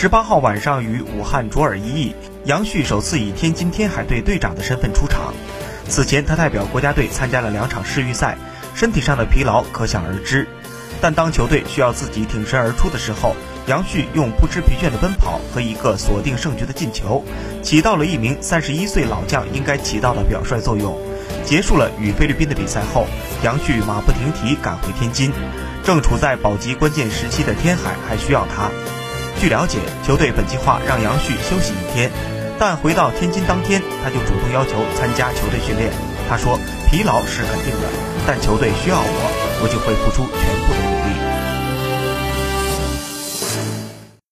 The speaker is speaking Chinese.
十八号晚上与武汉卓尔一役，杨旭首次以天津天海队队长的身份出场。此前，他代表国家队参加了两场世预赛，身体上的疲劳可想而知。但当球队需要自己挺身而出的时候，杨旭用不知疲倦的奔跑和一个锁定胜局的进球，起到了一名三十一岁老将应该起到的表率作用。结束了与菲律宾的比赛后，杨旭马不停蹄赶回天津。正处在保级关键时期的天海还需要他。据了解，球队本计划让杨旭休息一天，但回到天津当天，他就主动要求参加球队训练。他说：“疲劳是肯定的，但球队需要我，我就会付出全部的努力。”